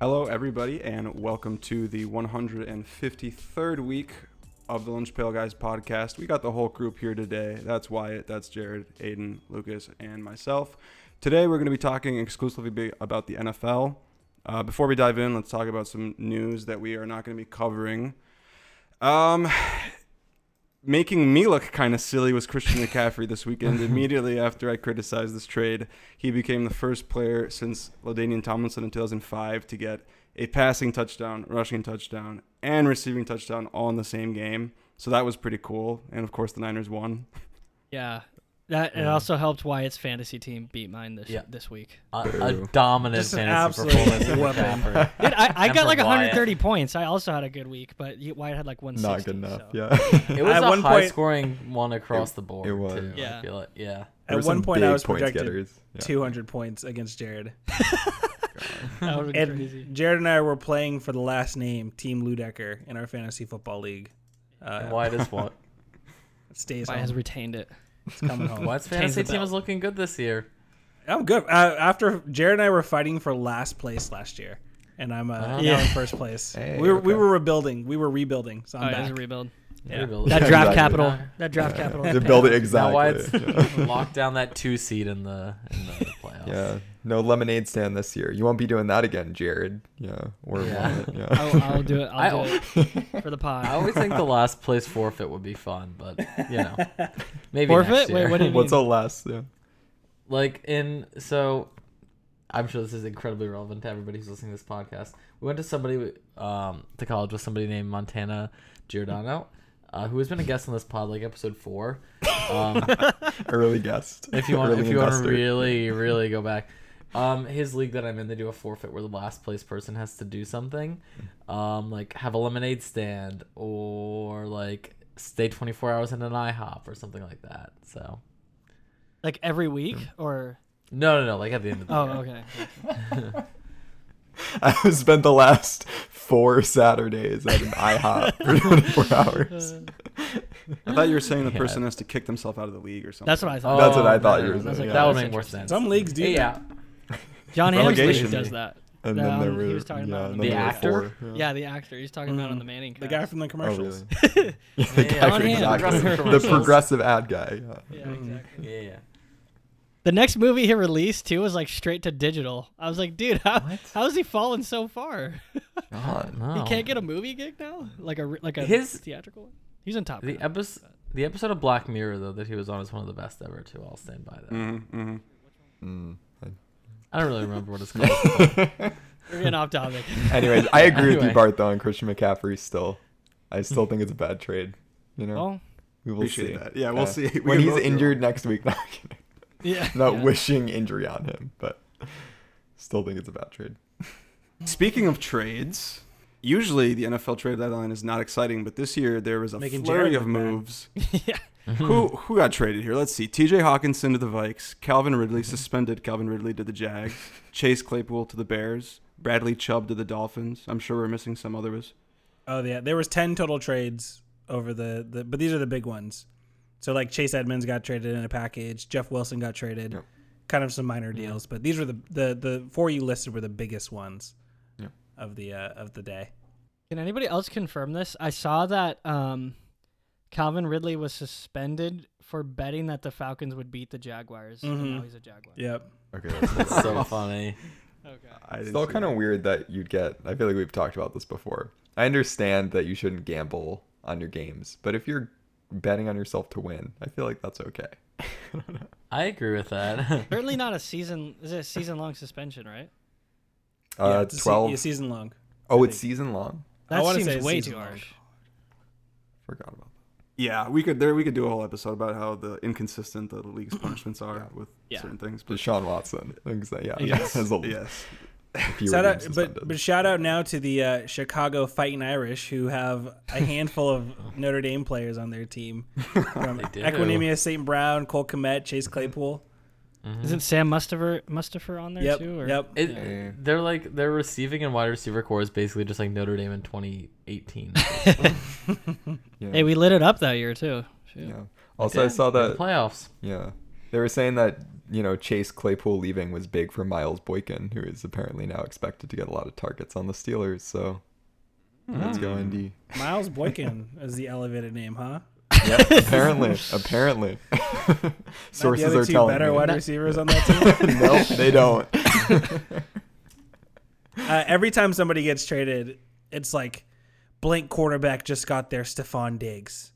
Hello, everybody, and welcome to the 153rd week of the Lunch Pail Guys podcast. We got the whole group here today. That's Wyatt, that's Jared, Aiden, Lucas, and myself. Today, we're going to be talking exclusively about the NFL. Uh, before we dive in, let's talk about some news that we are not going to be covering. Um, making me look kind of silly was Christian McCaffrey this weekend. Immediately after I criticized this trade, he became the first player since LaDainian Tomlinson in 2005 to get a passing touchdown, rushing touchdown, and receiving touchdown all in the same game. So that was pretty cool. And of course, the Niners won. Yeah. That it also helped Wyatt's fantasy team beat mine this Yeah. this week. A, a dominant Just an fantasy absolute performance from whooping. McCaffrey. Dude, I, I And got for like Wyatt. 130 points. I also had a good week, but you- Wyatt had like 160. Not good enough. so- Yeah. It was At a one high point- scoring one across the board. it was. Too, Yeah. I feel like. Yeah. There At were one some point, I big was points projected getters. Yeah. 200 points against Jared. That would be And crazy. Jared and I were playing for the last name, Team Ludecker, in our fantasy football league. Uh, And Wyatt is what? it stays Wyatt has home. retained it. It's coming home. Wyatt's Change fantasy the team is looking good this year. I'm good. Uh, after Jared and I were fighting for last place last year, and I'm uh, Uh-huh. now Yeah. in first place. Hey, we were we were rebuilding. We were rebuilding. So I'm Oh, yeah, back. a rebuild. Yeah. Rebuild. That draft exactly. capital. That draft capital. To build it Now exactly. Wyatt's yeah. locked down that two seed in the in the playoffs. Yeah. No lemonade stand this year. You won't be doing that again, Jared. Yeah. Or Yeah. Wyatt. Yeah. I'll, I'll do it. I- I'll do it for the pod. I always think the last place forfeit would be fun, but you know, maybe Forfeit? Next year. Wait, what do you What's mean? a less? Yeah. like in so i'm sure this is incredibly relevant to everybody who's listening to this podcast we went to somebody um to college with somebody named montana giordano uh, who has been a guest on this pod like episode four um Early guest. if you want Early if you want to really really go back um his league that i'm in they do a forfeit where the last place person has to do something um like have a lemonade stand or like stay 24 hours in an ihop or something like that so like every week or no no no like at the end of the oh year. okay. I've spent the last four Saturdays at an IHOP for 24 hours. I thought you were saying the Yeah. person has to kick themselves out of the league or something. That's what I thought. That's what I Oh, thought no, you were no, no, saying, That would make more sense. Some leagues do. yeah, Jon Hamm's league Relegation. does that. And The, then there um, were he was talking yeah, about and The there were actor? four, Yeah, the actor. He's talking about on the Mhm. Manning. The guy cast. from the Oh, commercials. really? Yeah, the Yeah, guy Jon from- Hamm. exactly. Progressive The commercials. progressive ad guy. Yeah. Yeah, Mhm. exactly. yeah, yeah. The next movie he released too was like straight to digital. I was like, dude, how What? how has he fallen so far? God. No. He can't get a movie gig now, like a like a His- theatrical one. He's on Top The episode, the episode of Black Mirror though that he was on is one of the best ever too. I'll stand by that. Mm-hmm, mm-hmm. Mm. I don't really remember what it's called. We're getting off topic. Anyways, I agree with you, Anyway. Bart, though, on Christian McCaffrey still. I still think it's a bad trade. You know, Well, we will see. that. Yeah, we'll see. We when he's both do injured next week, not, kidding. Yeah. not yeah. wishing injury on him, but still think it's a bad trade. Speaking of trades, usually the NFL trade deadline is not exciting, but this year there was a Making flurry Jared of moves. yeah. who who got traded here? Let's see. T.J. Hockenson to the Vikes, Calvin Ridley suspended. Calvin Ridley to the Jags, Chase Claypool to the Bears, Bradley Chubb to the Dolphins. I'm sure we're missing some others. Oh yeah, there was ten total trades over the, the but these are the big ones. So like Chase Edmonds got traded in a package, Jeff Wilson got traded, Yep. kind of some minor deals, but these were the the the four you listed were the biggest ones Yep. of the uh, of the day. Can anybody else confirm this? I saw that um, Calvin Ridley was suspended for betting that the Falcons would beat the Jaguars. And Mhm. now he's a Jaguar. Yep. Okay, It's so funny. Okay. I didn't Still kind of weird that you'd get. I feel like we've talked about this before. I understand that you shouldn't gamble on your games, but if you're betting on yourself to win, I feel like that's okay. I. I agree with that. Certainly not a season. Is it a season long suspension, right? yeah, Uh, it's a se- twelve. yeah, season long. oh, I it's think. season long. I That wanna say seems way too harsh. Forgot about Yeah, we could there we could do a whole episode about how the inconsistent the league's punishments are with Yeah. certain things. that. But Deshaun Watson. Things yeah, yes, yes. Fewer Shout out, but but shout out now to the uh, Chicago Fighting Irish who have a handful of Notre Dame players on their team. From They. Equanimeous St. Brown, Cole Kmet, Chase Claypool. Isn't Sam Mustipher Mustipher on there Yep, too? Or? yep. It, Yeah. They're like their receiving and wide receiver corps is basically just like Notre Dame in 2018. yeah. Hey, we lit it up that year too. Shoot. yeah. Also, I Okay, saw in the that. playoffs. Yeah, they were saying that you know Chase Claypool leaving was big for Miles Boykin, who is apparently now expected to get a lot of targets on the Steelers. So let's go, Indy. Miles Boykin is the elevated name, huh? Yeah, apparently, apparently. Not Sources the other are two telling better me. wide receivers on that team. nope, they don't. uh, every time somebody gets traded, it's like blank quarterback just got there. Stefon Diggs.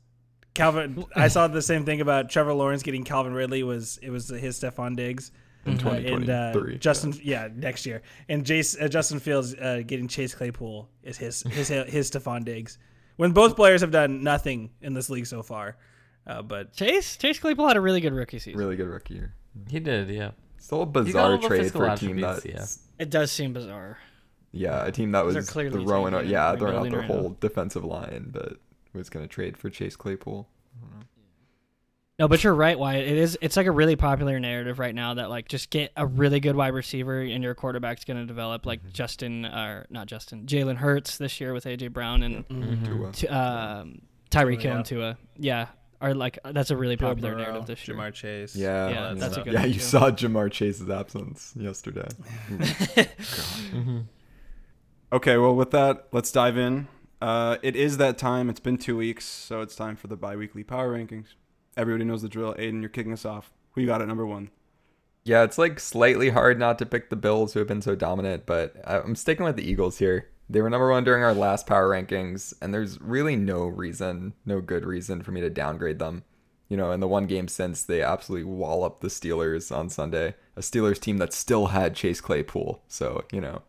Calvin. I saw the same thing about Trevor Lawrence getting Calvin Ridley. Was it was his Stefon Diggs? In Uh, and uh, 2023. Justin, yeah. next year, and Jace, uh, Justin Fields uh, getting Chase Claypool is his his his Stefon Diggs. When both players have done nothing in this league so far, uh, but Chase Chase Claypool had a really good rookie season. Really good rookie year. He did, yeah. Still a bizarre the trade for a team that, yeah. It does seem bizarre. yeah, a team that was clearly throwing out, yeah, throwing out their right now. whole defensive line, but was going to trade for Chase Claypool. No, but you're right, Wyatt. It is. It's like a really popular narrative right now that like just get a really good wide receiver and your quarterback's going to develop like Mm-hmm. Justin or not Justin Jalen Hurts this year with AJ Brown and Mhm. Tua. t- um, Tyreek Hill yeah. and Tua. Yeah, are like that's a really Joe popular Burrow, narrative this year. Ja'Marr Chase. Yeah, Yeah, that's a good Yeah, you too. saw Ja'Marr Chase's absence yesterday. Mm-hmm. Okay, well, with that, let's dive in. Uh, it is that time. It's been two weeks, so it's time for the bi-weekly power rankings. Everybody knows the drill. Aiden, you're kicking us off. Who you got at number one? Yeah, it's like slightly hard not to pick the Bills who have been so dominant, but I'm sticking with the Eagles here. They were number one during our last power rankings, and there's really no reason, no good reason for me to downgrade them. You know, in the one game since, they absolutely walloped the Steelers on Sunday, a Steelers team that still had Chase Claypool. So, you know,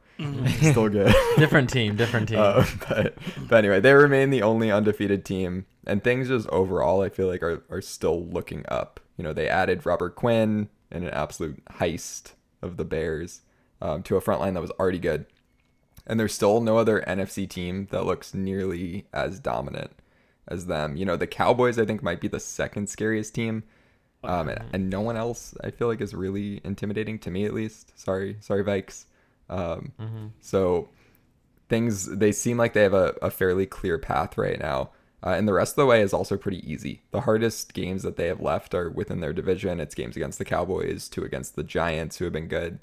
still good. different team, different team. Uh, but, but anyway, they remain the only undefeated team, and things just overall, I feel like are are still looking up. You know, they added Robert Quinn in an absolute heist of the Bears um, to a front line that was already good, and there's still no other NFC team that looks nearly as dominant as them. You know, the Cowboys I think might be the second scariest team. Um, and, and no one else I feel like is really intimidating to me at least. Sorry, sorry, Vikes. Um, So things they seem like they have a, a fairly clear path right now. Uh, and the rest of the way is also pretty easy. The hardest games that they have left are within their division. It's games against the Cowboys, two against the Giants, who have been good.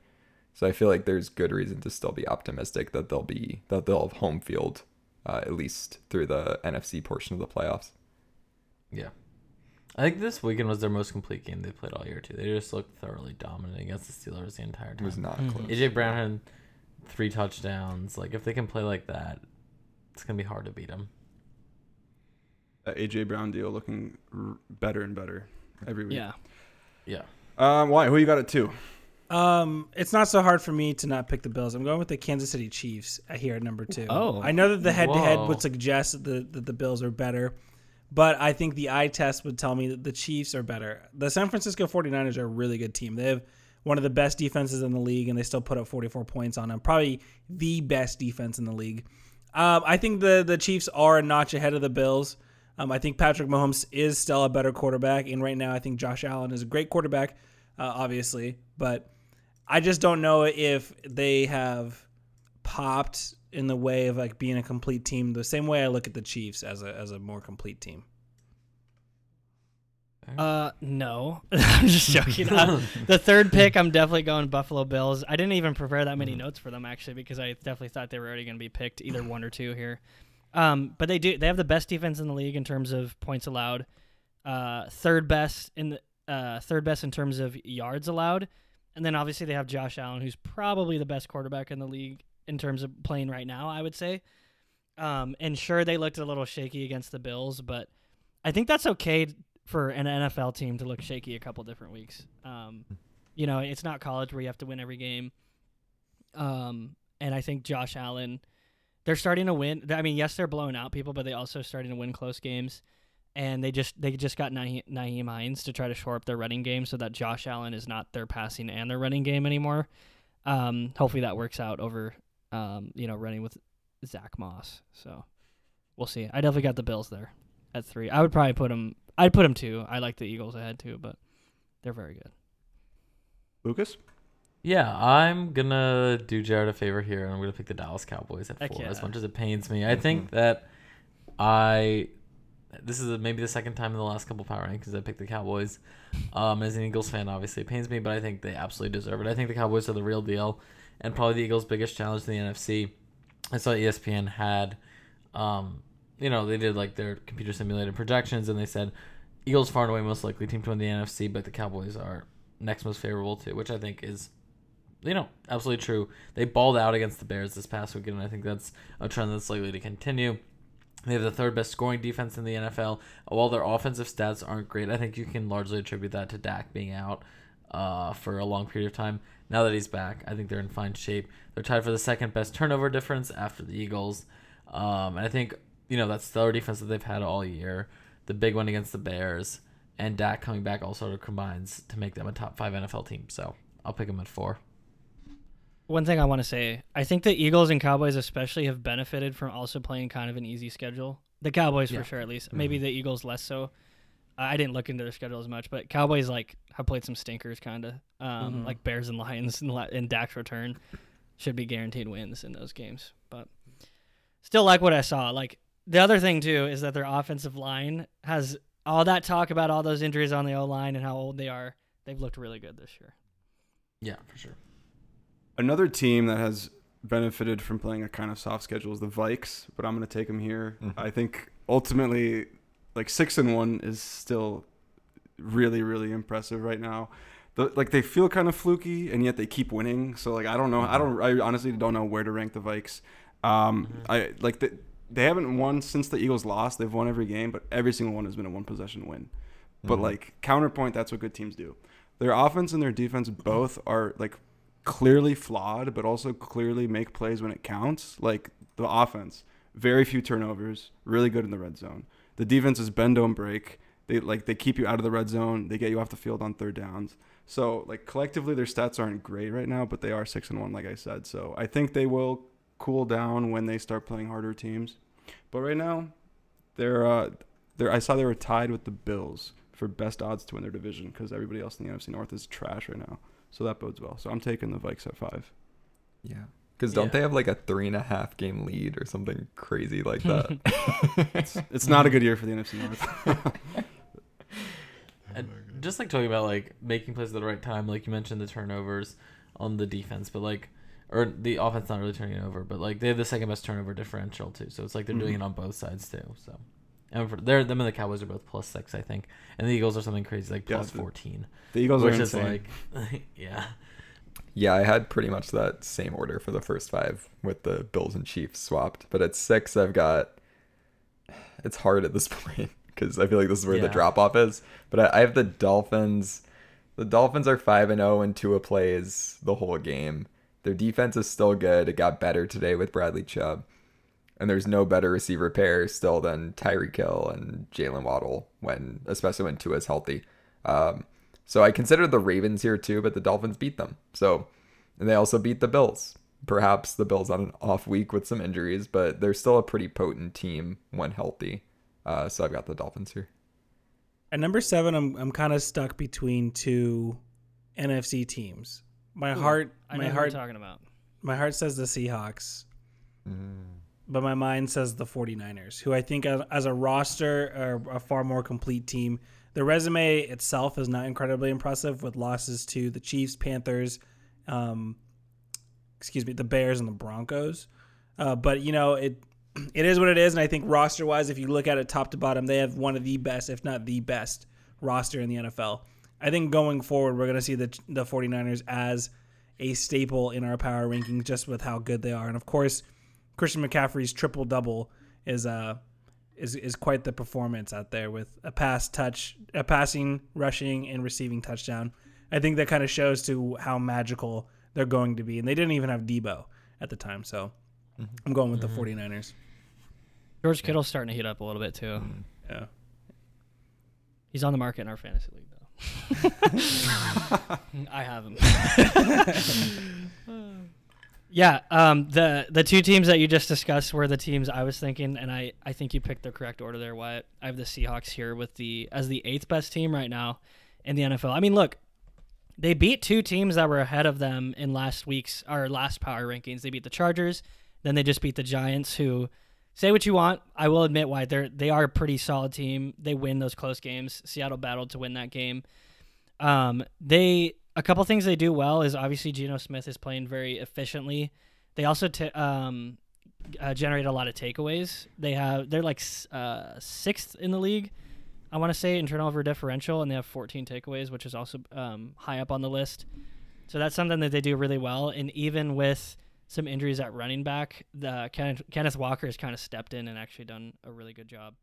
So I feel like there's good reason to still be optimistic that they'll be that they'll have home field uh, at least through the NFC portion of the playoffs. yeah. I think this weekend was their most complete game they played all year too. They just looked thoroughly dominant against the Steelers the entire It was time. not Mhm. close. AJ Brown had three touchdowns. Like if they can play like that, it's gonna be hard to beat them. That AJ Brown deal looking r- better and better every week. Yeah. Yeah. Um, why? Who you got at two? Um, it's not so hard for me to not pick the Bills. I'm going with the Kansas City Chiefs here at number two. Oh. I know that the head-to-head Whoa. would suggest that the, that the Bills are better, but I think the eye test would tell me that the Chiefs are better. The San Francisco 49ers are a really good team. They have one of the best defenses in the league, and they still put up 44 points on them. Probably the best defense in the league. Um, I think the the Chiefs are a notch ahead of the Bills. Um, I think Patrick Mahomes is still a better quarterback, and right now I think Josh Allen is a great quarterback, uh, obviously, but I just don't know if they have popped in the way of like being a complete team. The same way I look at the Chiefs as a as a more complete team. Uh, no, I'm just joking. Uh, the third pick, I'm definitely going Buffalo Bills. I didn't even prepare that many notes for them actually because I definitely thought they were already going to be picked, either one or two here. Um, but they do. They have the best defense in the league in terms of points allowed. Uh, third best in the uh, third best in terms of yards allowed, and then obviously they have Josh Allen, who's probably the best quarterback in the league in terms of playing right now. I would say. Um, and sure, they looked a little shaky against the Bills, but I think that's okay for an NFL team to look shaky a couple different weeks. Um, you know, it's not college where you have to win every game. Um, and I think Josh Allen, they're starting to win. I mean, yes, they're blowing out people, but they also starting to win close games. And they just they just got Nahe- Nyheim Hines to try to shore up their running game so that Josh Allen is not their passing and their running game anymore. Um, hopefully that works out over, um, you know, running with Zach Moss. So we'll see. I definitely got the Bills there at three. I would probably put them. I'd put them two. I like the Eagles ahead too, but they're very good. Lucas? Yeah, I'm gonna do Jared a favor here, and I'm gonna pick the Dallas Cowboys at Heck four. As much as it pains me, I think that I this is maybe the second time in the last couple power rankings I picked the Cowboys. Um, as an Eagles fan, obviously it pains me, but I think they absolutely deserve it. I think the Cowboys are the real deal, and probably the Eagles' biggest challenge in the NFC. I saw ESPN had, um, you know, they did like their computer simulated projections, and they said Eagles far and away most likely team to win the NFC, but the Cowboys are next most favorable to, which I think is you know, absolutely true. They balled out against the Bears this past weekend, and I think that's a trend that's likely to continue. They have the third best scoring defense in the NFL. While their offensive stats aren't great, I think you can largely attribute that to Dak being out uh, for a long period of time. Now that he's back, I think they're in fine shape. They're tied for the second best turnover difference after the Eagles. Um, and I think, you know, that stellar defense that they've had all year, the big one against the Bears, and Dak coming back all sort of combines to make them a top five NFL team. So I'll pick them at four. One thing I want to say, I think the Eagles and Cowboys especially have benefited from also playing kind of an easy schedule. The Cowboys Yeah. for sure, at least. Maybe the Eagles less so. I didn't look into their schedule as much, but Cowboys like have played some stinkers, kind of um, Mhm. like Bears and Lions and, and Dak's return should be guaranteed wins in those games. But still like what I saw. Like the other thing too is that their offensive line has all that talk about all those injuries on the O line and how old they are. They've looked really good this year. Yeah, for sure. Another team that has benefited from playing a kind of soft schedule is the Vikes, but I'm going to take them here. Mhm. I think ultimately, like six and one is still really, really impressive right now. The, like they feel kind of fluky, and yet they keep winning. So like I don't know. I don't. I honestly don't know where to rank the Vikes. Um, Mhm. I like the, they haven't won since the Eagles lost. They've won every game, but every single one has been a one possession win. But Mhm. like counterpoint, that's what good teams do. Their offense and their defense both are like clearly flawed, but also clearly make plays when it counts. Like the offense, very few turnovers, really good in the red zone. The defense is bend don't break. They like they keep you out of the red zone. They get you off the field on third downs. So like collectively, their stats aren't great right now, but they are six and one, like I said. So I think they will cool down when they start playing harder teams. But right now, they're uh, they're I saw they were tied with the Bills for best odds to win their division because everybody else in the NFC North is trash right now. So that bodes well. So I'm taking the Vikes at five. Yeah. Because don't Yeah. they have like a three and a half game lead or something crazy like that? It's not a good year for the NFC North. And just like talking about like making plays at the right time, like you mentioned the turnovers on the defense, but like or the offense not really turning it over, but like they have the second best turnover differential too. So it's like they're doing Mhm. it on both sides too. So and for, they're them and the Cowboys are both plus six, I think, and the Eagles are something crazy like Yeah, plus the- fourteen, The Eagles which are is insane. like yeah, yeah, I had pretty much that same order for the first five with the Bills and Chiefs swapped. But at six, I've got. It's hard at this point because I feel like this is where the drop off is. But I, I have the Dolphins. The Dolphins are five and zero, and Tua plays the whole game. Their defense is still good. It got better today with Bradley Chubb, and there's no better receiver pair still than Tyreek Hill and Jaylen Waddle when, especially when Tua is healthy. Um, so I consider the Ravens here too, but the Dolphins beat them. So, and they also beat the Bills. Perhaps the Bills on an off week with some injuries, but they're still a pretty potent team when healthy. Uh, so I've got the Dolphins here. At number seven, I'm I'm kind of stuck between two NFC teams. My heart, I know my what heart, you're talking about. my heart says the Seahawks, but my mind says the 49ers, who I think as, as a roster are a far more complete team. The resume itself is not incredibly impressive with losses to the Chiefs, Panthers, um, excuse me, the Bears and the Broncos. Uh, but you know it it is what it is, and I think roster wise, if you look at it top to bottom, they have one of the best, if not the best, roster in the NFL. I think going forward, we're going to see the the 49ers as a staple in our power rankings just with how good they are, and of course, Christian McCaffrey's triple double is uh is is quite the performance out there with a pass touch, a passing, rushing, and receiving touchdown. I think that kind of shows to how magical they're going to be, and they didn't even have Deebo at the time, so mm-hmm. I'm going with the mm-hmm. 49ers. George Kittle's starting to heat up a little bit too. Mm. Yeah. He's on the market in our fantasy league though. I have him. Yeah, um, the the two teams that you just discussed were the teams I was thinking, and I, I think you picked the correct order there. Wyatt. I have the Seahawks here with the as the eighth best team right now in the NFL. I mean, look, they beat two teams that were ahead of them in last week's or last power rankings. They beat the Chargers, then they just beat the Giants, who say what you want. I will admit why they're they are a pretty solid team. They win those close games. Seattle battled to win that game. Um, they a couple things they do well is obviously Geno Smith is playing very efficiently. They also t- um, uh, generate a lot of takeaways. They have they're like uh, sixth in the league, I want to say in turnover differential, and they have 14 takeaways, which is also um, high up on the list. So that's something that they do really well. And even with some injuries at running back, the Kenneth, Kenneth Walker has kind of stepped in and actually done a really good job.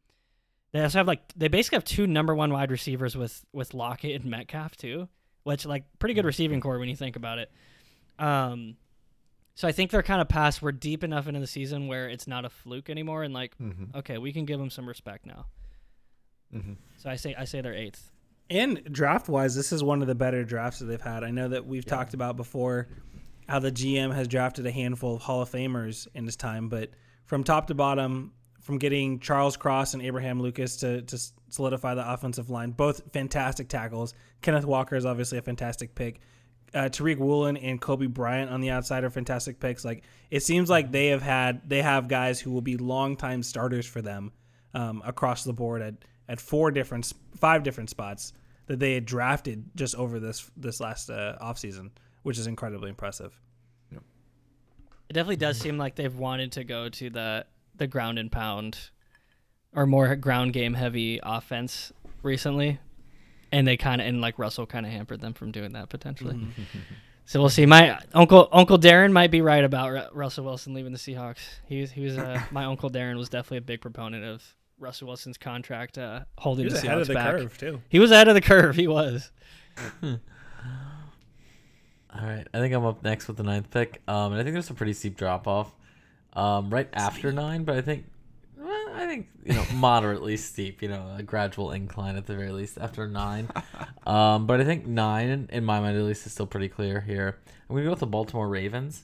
They also have like they basically have two number one wide receivers with with Lockett and Metcalf too which like pretty good receiving corps when you think about it. Um, so I think they're kind of past. We're deep enough into the season where it's not a fluke anymore, and like, Mm-hmm. okay, we can give them some respect now. Mm-hmm. So I say I say they're eighth. And draft wise, this is one of the better drafts that they've had. I know that we've talked about before how the GM has drafted a handful of Hall of Famers in his time, but from top to bottom, from getting Charles Cross and Abraham Lucas to, to solidify the offensive line, both fantastic tackles. Kenneth Walker is obviously a fantastic pick. Uh, Tariq Woolen and Coby Bryant on the outside are fantastic picks. Like it seems like they have had they have guys who will be longtime starters for them um, across the board at at four different five different spots that they had drafted just over this this last uh, offseason, which is incredibly impressive. It definitely does seem like they've wanted to go to the the ground and pound or more ground game heavy offense recently, and they kind of and like Russell kind of hampered them from doing that potentially. So we'll see. My uncle Uncle Darren might be right about Ru- Russell Wilson leaving the Seahawks. He was he was uh, my uncle Darren was definitely a big proponent of Russell Wilson's contract uh, holding the Seahouse. He was the ahead Seahawks of the back. curve too. He was ahead of the curve. He was. All right, I think I'm up next with the ninth pick. Um, and I think there's a pretty steep drop off, um, right after nine. But I think, well, I think you know, moderately steep. You know, a gradual incline at the very least after nine. um, but I think nine, in, in my mind at least, is still pretty clear here. I'm gonna go with the Baltimore Ravens.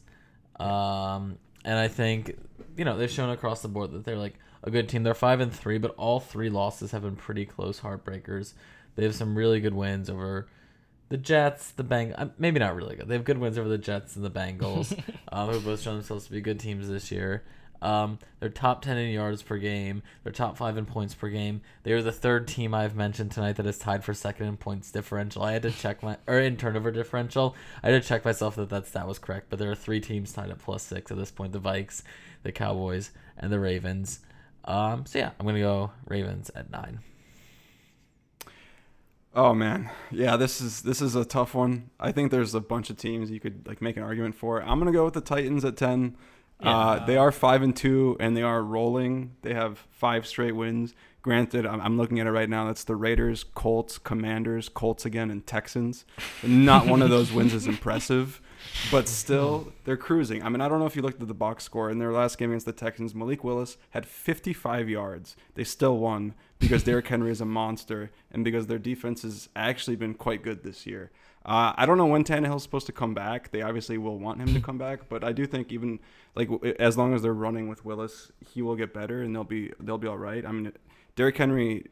Um, and I think you know they've shown across the board that they're like a good team. They're five and three, but all three losses have been pretty close heartbreakers. They have some really good wins over the Jets, the Bang, uh, maybe not really good. They have good wins over the Jets and the Bengals, um, who both shown themselves to be good teams this year. Um, they're top ten in yards per game. They're top five in points per game. They are the third team I've mentioned tonight that is tied for second in points differential. I had to check my or in turnover differential. I had to check myself that that stat was correct. But there are three teams tied at plus six at this point: the Vikes, the Cowboys, and the Ravens. Um, so yeah, I'm gonna go Ravens at nine. Oh man, yeah. This is this is a tough one. I think there's a bunch of teams you could like make an argument for. I'm gonna go with the Titans at ten. Uh, they are five and two, and they are rolling. They have five straight wins. Granted, I'm, I'm looking at it right now. That's the Raiders, Colts, Commanders, Colts again, and Texans. Not one of those wins is impressive, but still, they're cruising. I mean, I don't know if you looked at the box score in their last game against the Texans. Malik Willis had 55 yards. They still won because Derrick Henry is a monster and because their defense has actually been quite good this year. Uh, I don't know when Tannehill's supposed to come back. They obviously will want him to come back, but I do think even like as long as they're running with Willis, he will get better and they'll be they'll be all right. I mean, Derrick Henry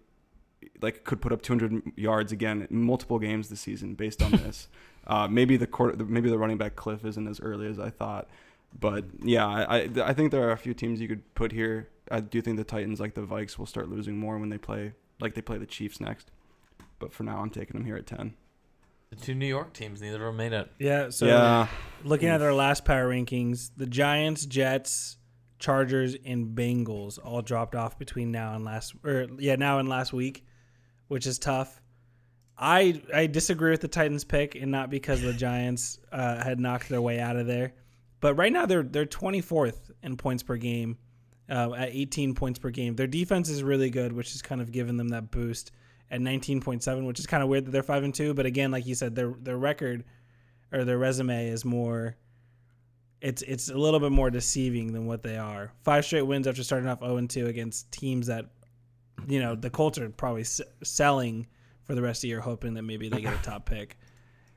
like could put up 200 yards again in multiple games this season based on this. uh, maybe the quarter, maybe the running back cliff isn't as early as I thought, but yeah, I I, I think there are a few teams you could put here. I do think the Titans, like the Vikes, will start losing more when they play like they play the Chiefs next. But for now, I'm taking them here at 10. The two New York teams, neither of them made it. Yeah. So yeah, looking at our last power rankings, the Giants, Jets, Chargers, and Bengals all dropped off between now and last, or yeah, now and last week, which is tough. I I disagree with the Titans pick, and not because the Giants uh, had knocked their way out of there, but right now they're they're 24th in points per game, uh, at 18 points per game. Their defense is really good, which has kind of given them that boost at 19.7, which is kind of weird that they're five and two. But again, like you said, their their record or their resume is more it's it's a little bit more deceiving than what they are. Five straight wins after starting off 0 and 2 against teams that you know, the Colts are probably s- selling for the rest of the year hoping that maybe they get a top pick.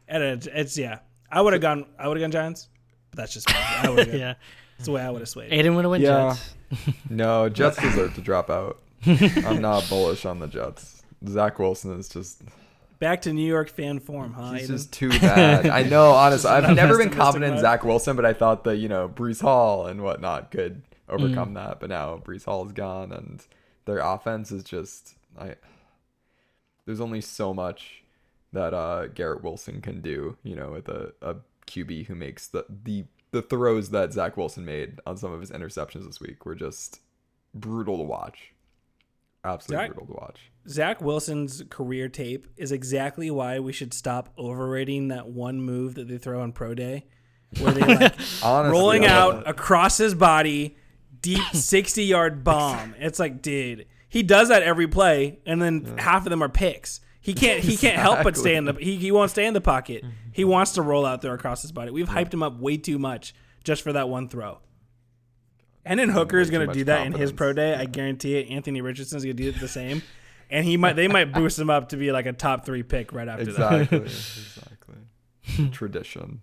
And it, it's yeah. I would have gone I would have gone Giants. But that's just me. I would have. yeah. That's the way I would have swayed. Aiden would have went Yeah. Jets. No, Jets deserve to drop out. I'm not bullish on the Jets. Zach Wilson is just Back to New York fan form, huh? he's Aiden? just too bad. I know, honestly. I've never been confident in. Zach Wilson, but I thought that, you know, Breece Hall and whatnot could Mm. overcome that. But now Breece Hall is gone and their offense is just I there's only so much that uh Garrett Wilson can do, you know, with a, a QB who makes the, the the throws that Zach Wilson made on some of his interceptions this week were just brutal to watch. Absolutely Zach- brutal to watch. Zach Wilson's career tape is exactly why we should stop overrating that one move that they throw on pro day, where they like Honestly, rolling out across his body, deep sixty yard bomb. It's like, dude, he does that every play, and then half of them are picks. He can't. He can't help but stay in the. He, he won't stay in the pocket. Mhm. He wants to roll out there across his body. We've hyped him up way too much just for that one throw. And then Hooker is going to do that in his pro day. I guarantee it. Anthony Richardson's going to do it the same. And he might. They might boost him up to be like a top three pick right after that. Exactly. exactly. Tradition.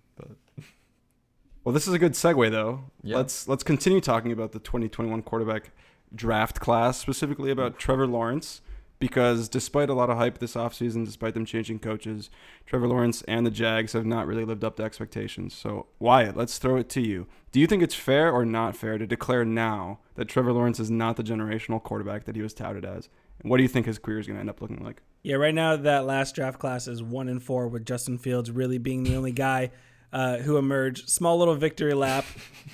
But Well, this is a good segue though. Yeah. Let's let's continue talking about the 2021 quarterback draft class, specifically about Trevor Lawrence, because despite a lot of hype this offseason, despite them changing coaches, Trevor Lawrence and the Jags have not really lived up to expectations. So, Wyatt, let's throw it to you. Do you think it's fair or not fair to declare now that Trevor Lawrence is not the generational quarterback that he was touted as? And what do you think his career is going to end up looking like? Yeah, right now that last draft class is one and four, with Justin Fields really being the only guy uh, who emerged. Small little victory lap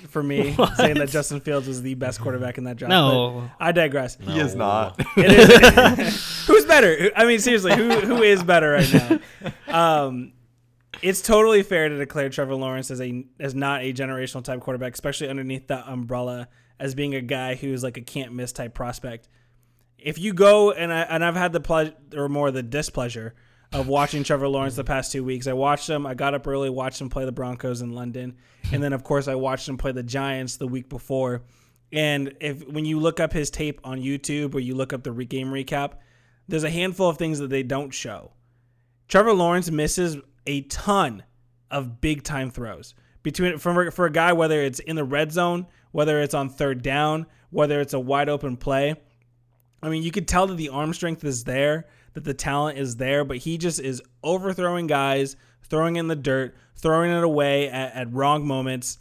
for me, saying that Justin Fields was the best quarterback in that draft. No. but I digress. he is not. It is, who's better? I mean, seriously, who who is better right now? Um, it's totally fair to declare Trevor Lawrence as a as not a generational type quarterback, especially underneath that umbrella as being a guy who's like a can't miss type prospect. If you go and I and I've had the pleasure or more the displeasure of watching Trevor Lawrence the past two weeks. I watched him. I got up early, watched him play the Broncos in London, and then of course I watched him play the Giants the week before. And if when you look up his tape on YouTube or you look up the game recap, there's a handful of things that they don't show. Trevor Lawrence misses a ton of big time throws between for for a guy whether it's in the red zone, whether it's on third down, whether it's a wide open play. I mean, you could tell that the arm strength is there, that the talent is there, but he just is overthrowing guys, throwing in the dirt, throwing it away at, at wrong moments.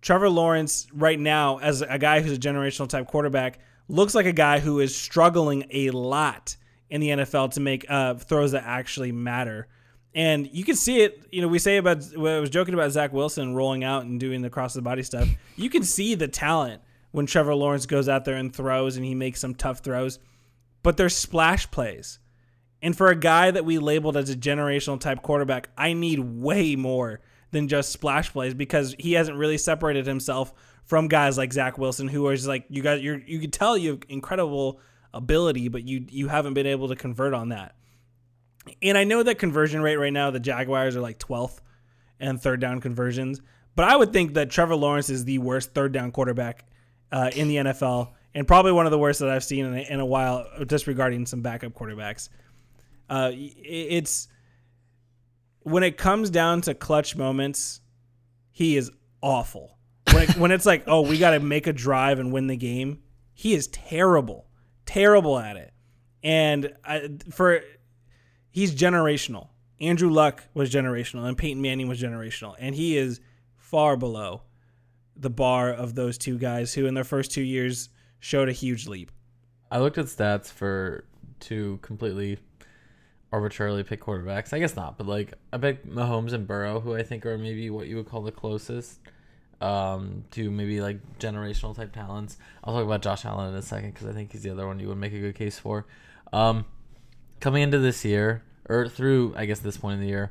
Trevor Lawrence, right now, as a guy who's a generational type quarterback, looks like a guy who is struggling a lot in the NFL to make uh, throws that actually matter. And you can see it. You know, we say about I was joking about Zach Wilson rolling out and doing the cross the body stuff. You can see the talent when Trevor Lawrence goes out there and throws and he makes some tough throws, but they're splash plays. And for a guy that we labeled as a generational type quarterback, I need way more than just splash plays because he hasn't really separated himself from guys like Zach Wilson, who just like you guys. You you could tell you have incredible ability, but you you haven't been able to convert on that. And I know that conversion rate right now, the Jaguars are like 12th and third down conversions. But I would think that Trevor Lawrence is the worst third down quarterback uh, in the NFL and probably one of the worst that I've seen in a, in a while, disregarding some backup quarterbacks. Uh, it's when it comes down to clutch moments, he is awful. When, it, when it's like, oh, we got to make a drive and win the game, he is terrible, terrible at it. And I, for he's generational. Andrew Luck was generational, and Peyton Manning was generational, and he is far below the bar of those two guys who, in their first two years, showed a huge leap. I looked at stats for two completely arbitrarily pick quarterbacks. I guess not, but like I picked Mahomes and Burrow, who I think are maybe what you would call the closest um, to maybe like generational type talents. I'll talk about Josh Allen in a second because I think he's the other one you would make a good case for. Um, coming into this year, or through I guess this point in the year,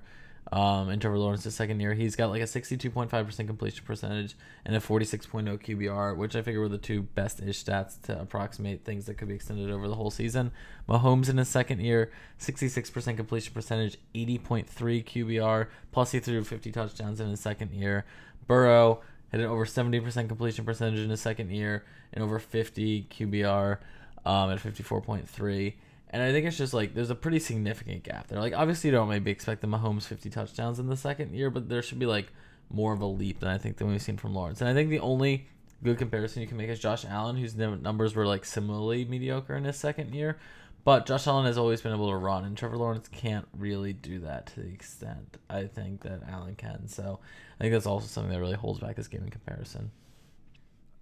um, in Trevor Lawrence's second year, he's got like a 62.5% completion percentage and a 46.0 QBR, which I figure were the two best ish stats to approximate things that could be extended over the whole season. Mahomes in his second year, 66% completion percentage, 80.3 QBR, plus he threw 50 touchdowns in his second year. Burrow had an over 70% completion percentage in his second year and over 50 QBR um, at 54.3. And I think it's just like there's a pretty significant gap there. Like obviously you don't maybe expect the Mahomes 50 touchdowns in the second year, but there should be like more of a leap than I think than we've seen from Lawrence. And I think the only good comparison you can make is Josh Allen, whose numbers were like similarly mediocre in his second year. But Josh Allen has always been able to run, and Trevor Lawrence can't really do that to the extent I think that Allen can. So I think that's also something that really holds back this game in comparison.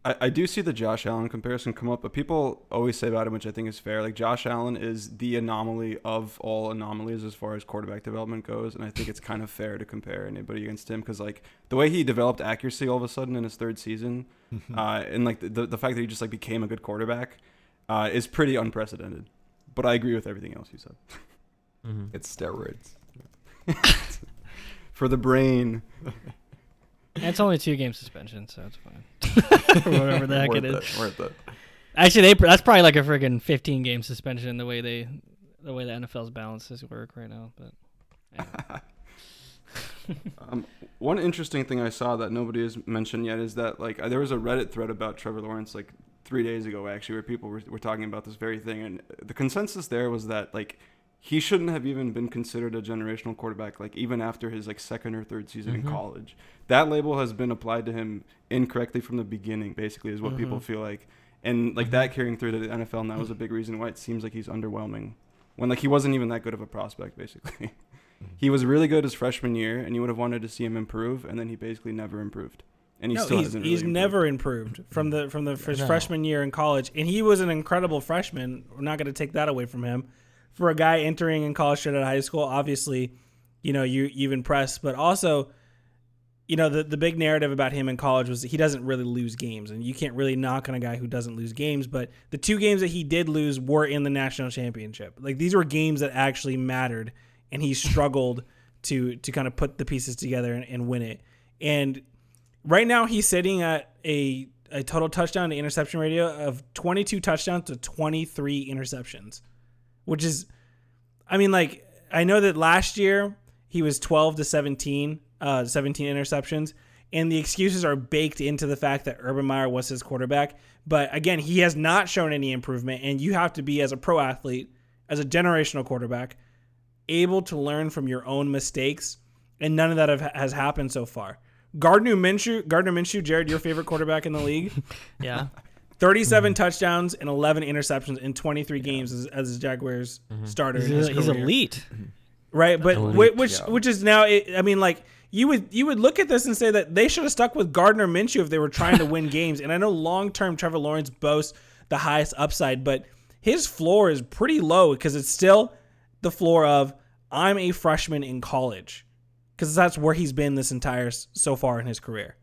I, I do see the Josh Allen comparison come up, but people always say about him, which I think is fair. Like Josh Allen is the anomaly of all anomalies as far as quarterback development goes, and I think it's kind of fair to compare anybody against him because like the way he developed accuracy all of a sudden in his third season, uh, and like the the fact that he just like became a good quarterback, uh, is pretty unprecedented. But I agree with everything else you said. Mm-hmm. It's steroids. For the brain, And it's only two game suspension, so it's fine. Whatever the heck worth it is. it. Worth it. Actually, they that's probably like a friggin' 15 game suspension in the way they the way the NFL's balances work right now. But anyway. Um, one interesting thing I saw that nobody has mentioned yet is that like uh, there was a Reddit thread about Trevor Lawrence like three days ago actually where people were, were talking about this very thing and the consensus there was that like he shouldn't have even been considered a generational quarterback like even after his like second or third season Mhm. in college that label has been applied to him incorrectly from the beginning basically is what people Mhm. feel like and like Mhm. that carrying through to the NFL now was a big reason why it seems like he's underwhelming when like he wasn't even that good of a prospect basically he was really good his freshman year, and you would have wanted to see him improve, and then he basically never improved, and he no, still he's, hasn't. he's really never improved from the from the his No. freshman year in college, and he was an incredible freshman. We're not going to take that away from him. For a guy entering in college straight out of high school, obviously, you know you you've impressed, but also, you know the the big narrative about him in college was he doesn't really lose games, and you can't really knock on a guy who doesn't lose games. But the two games that he did lose were in the national championship. Like these were games that actually mattered, and he struggled to to kind of put the pieces together and, and win it. And right now he's sitting at a a total touchdown to interception ratio of 22 touchdowns to 23 interceptions, which is, I mean, like I know that last year he was 12 to 17, uh, 17 interceptions, and the excuses are baked into the fact that Urban Meyer was his quarterback. But again, he has not shown any improvement, and you have to be as a pro athlete, as a generational quarterback, able to learn from your own mistakes, and none of that have, has happened so far. Gardner Minshew, Gardner Minshew, Jared, your favorite quarterback in the league, yeah, 37 mm-hmm. touchdowns and 11 interceptions in 23 games as, as Jaguars mm-hmm. starter. he's, he's elite. Mm-hmm. right? But Elite, which yeah. which is now, it, I mean, like you would you would look at this and say that they should have stuck with Gardner Minshew if they were trying to win games. And I know long term Trevor Lawrence boasts the highest upside, but his floor is pretty low because it's still the floor of I'm a freshman in college because that's where he's been this entire so far in his career.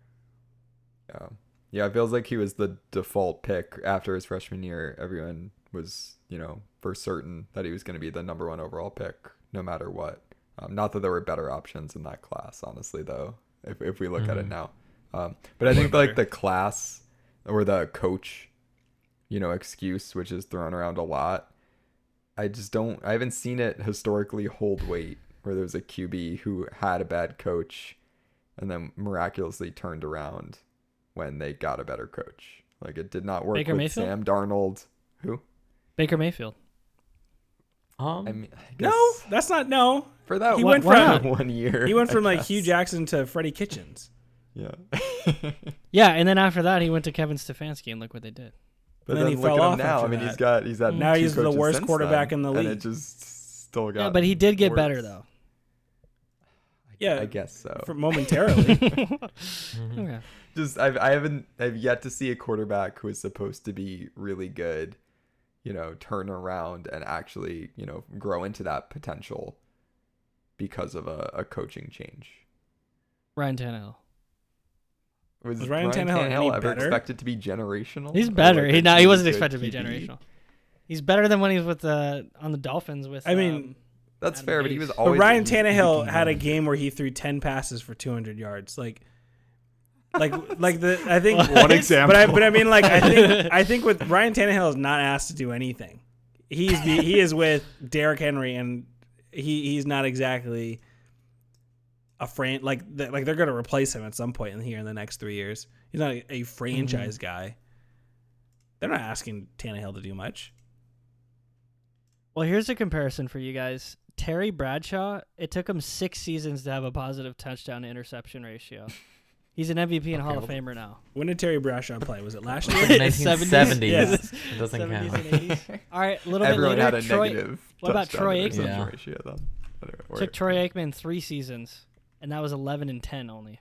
Yeah. Yeah, it feels like he was the default pick after his freshman year. Everyone was, you know, for certain that he was going to be the number one overall pick no matter what. Um, not that there were better options in that class, honestly, though, if, if we look at it Mhm. now. Um, but I think like the class or the coach, you know, excuse, which is thrown around a lot, I just don't, I haven't seen it historically hold weight where there's a QB who had a bad coach and then miraculously turned around when they got a better coach. Like it did not work Baker with Mayfield? Sam Darnold. Who? Baker Mayfield. Um, I mean, I No, that's not no. for that he one, went from- one year. He went I from like guess. Hue Jackson to Freddie Kitchens. Yeah. Yeah, and then after that, he went to Kevin Stefanski, and look what they did. But And then then, he look fell at off him now. I mean, that. he's got he's had Now he's the worst quarterback then, in the league. and league. it just still got. Yeah, but he did get better though. Yeah, I guess so. for momentarily. Okay. Just I've I haven't I've yet to see a quarterback who is supposed to be really good, you know, turn around and actually you know grow into that potential because of a, a coaching change. Ryan Tannehill. Was, Was Ryan Tannehill any ever better? expected to be generational? He's better. like he a no, he wasn't expected to be generational. He's better than when he was with the on the Dolphins with. I mean, um, That's Adam fair, but he was Gase. But but always. Ryan he- he Tannehill had a game where he threw ten passes for 200 yards. Like, like, like the I think One example. But I, but I mean, like, I think I think with Ryan Tannehill is not asked to do anything. He's the, he is with Derrick Henry, and he he's not exactly a fran like th- like they're going to replace him at some point in here in the next three years. He's not a, a franchise mm-hmm. guy. They're not asking Tannehill to do much. well, here's a comparison for you guys. Terry Bradshaw. It took him six seasons to have a positive touchdown to interception ratio. He's an MVP and Hall of Famer now. When did Terry Bradshaw play? Was it last year? 1970s. Yeah. It doesn't 70s count. and 80s. All right, a little Everyone bit later. had a Troy, negative. what about Troy Aikman? Yeah. ratio then. Whatever, or- took Troy Aikman three seasons, and that was 11 and 10 only.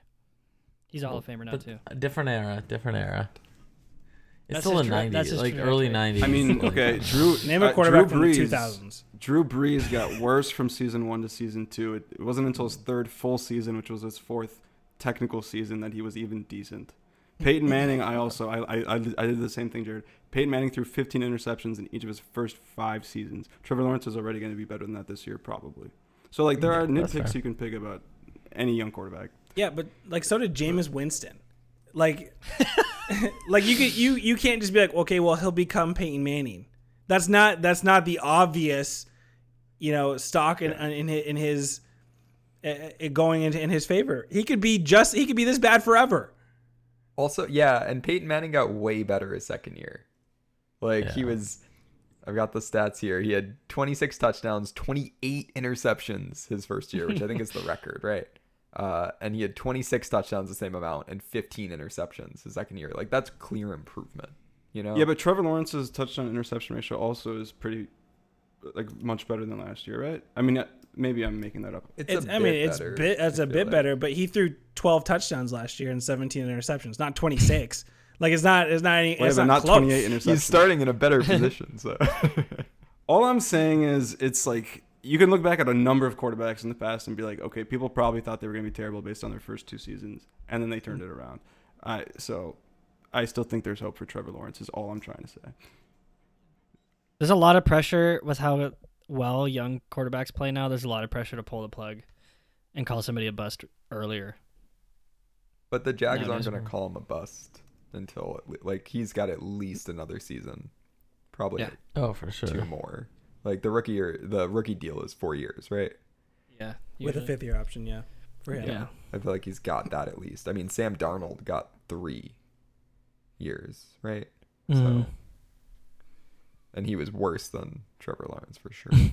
He's a Hall of Famer now too. a different era, different era. It's That's still the his tra- 90s, that's his like early 90s. I mean, okay, Drew. Name a uh, quarterback Drew from the 2000s. Drew Brees got worse from season one to season two. It, it wasn't until his third full season, which was his fourth technical season, that he was even decent. Peyton Manning, I also I, I, I did- the same thing, Jarod. Peyton Manning threw 15 interceptions in each of his first five seasons. Trevor Lawrence is already going to be better than that this year, probably. So like there Yeah, are that's nitpicks you can pick about any young quarterback. Yeah, but like so did Jameis Winston. Like, like you could you you can't just be like, okay, well he'll become Peyton Manning. That's not that's not the obvious, you know, stock in in his, in his going into in his favor. He could be just he could be this bad forever. Also, yeah, and Peyton Manning got way better his second year. Like he was I've got the stats here. He had 26 touchdowns, 28 interceptions his first year, which I think is the record, right? Uh, and he had 26 touchdowns, the same amount, and 15 interceptions his second year. Like that's clear improvement, you know? Yeah, but Trevor Lawrence's touchdown interception ratio also is pretty like much better than last year, right? I mean, maybe I'm making that up. it's, It's, a I mean, bit it's better, bit it's I a feel bit like. better, but he threw 12 touchdowns last year and 17 interceptions, not 26. like it's not it's not any Wait, it's not, not 28 interceptions. He's starting in a better position, so All I'm saying is, it's like you can look back at a number of quarterbacks in the past and be like, okay, people probably thought they were going to be terrible based on their first two seasons, and then they turned it around. I so I still think there's hope for Trevor Lawrence. Is all I'm trying to say. There's a lot of pressure with how well young quarterbacks play now. There's a lot of pressure to pull the plug and call somebody a bust earlier. But the Jags No, aren't going to call him a bust until like he's got at least another season, probably Yeah. oh, for sure. two more. Like the rookie year, the rookie deal is four years, right? Yeah, with a fifth year option, yeah. For him. Yeah, I feel like he's got that at least. I mean, Sam Darnold got three years, right? Mhm. So, and he was worse than Trevor Lawrence for sure.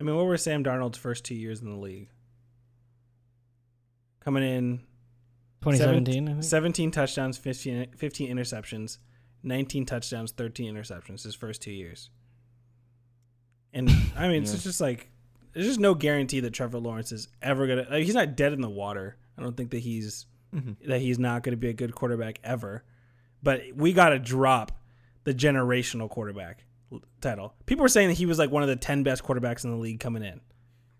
I mean, what were Sam Darnold's first two years in the league? Coming in 2017. I think. 17 touchdowns, 15, 15 interceptions, 19 touchdowns, 13 interceptions his first two years. And I mean, it's just like there's just no guarantee that Trevor Lawrence is ever gonna. Like, he's not dead in the water. I don't think that he's Mhm. that he's not going to be a good quarterback ever. But we got to drop the generational quarterback title. People were saying that he was like one of the 10 best quarterbacks in the league coming in.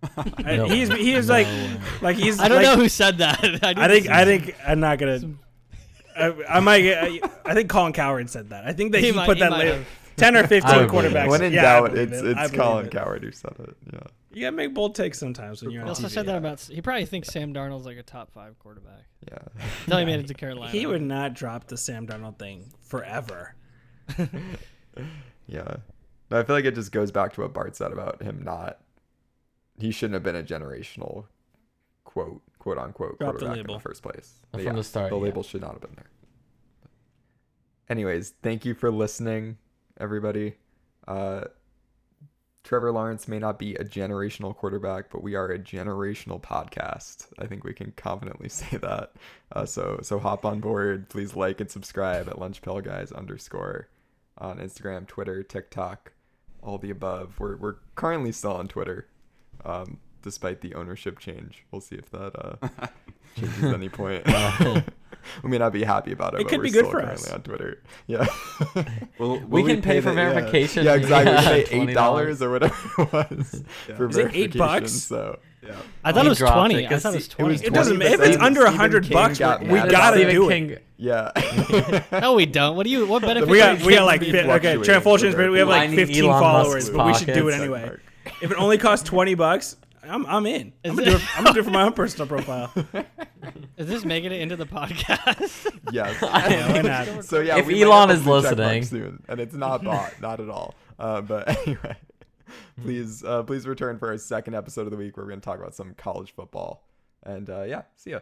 No he's he is No like like he's I don't like- know who said that. I, I think I think I'm not gonna. I, I might get. I, I think Colin Cowherd said that. I think that He he, might- put he that might later. have. Ten or fifteen would believe it. quarterbacks. when in yeah, doubt, it's it. It's Colin it. Cowherd who said it. Yeah. You gotta make bold takes sometimes when you're He on also TV. said that about. He probably thinks Sam Darnold's like a top five quarterback. Yeah. Until he made it to Carolina. He would not drop the Sam Darnold thing forever. Yeah. No, I feel like it just goes back to what Bart said about him not. He shouldn't have been a generational quote, quote unquote, Drop the quarterback in the first place. From But the start, The yeah. label should not have been there. Anyways, thank you for listening, everybody. Uh, Trevor Lawrence may not be a generational quarterback, but we are a generational podcast. I think we can confidently say that. Uh, so so hop on board. Please like and subscribe at Lunchpail Guys underscore on Instagram, Twitter, TikTok, all the above. We're we're currently still on Twitter, um, despite the ownership change. We'll see if that uh, changes at any point. we may not be happy about it. It but could we're be good still for us. on Twitter. Yeah. Will, We will can pay for the- yeah. verification. Yeah, exactly. Yeah, We pay eight $20. or whatever it was Yeah. for Is it eight bucks? So Yeah. I thought He it was twenty. it I 'cause thought it was he- it twenty. It doesn't. 20, If it's under a Stephen hundred King bucks, got we gotta it. do Stephen it. King- yeah. no, we don't. What do you? What benefit? We got we got like okay. fluctuating Transfusions. for We have like 15 Elon followers, but we should do it anyway. If it only costs 20 bucks, I'm I'm in. I'm Is gonna, do it- it, I'm gonna do it for my own personal profile. Is this making it into the podcast? yes. Yeah, why not? So yeah, If we might Elon have is a blue check mark listening. soon, and it's not bought, not at all. Uh, but anyway, please, uh, please return for our second episode of the week where we're going to talk about some college football. And uh, yeah, see ya.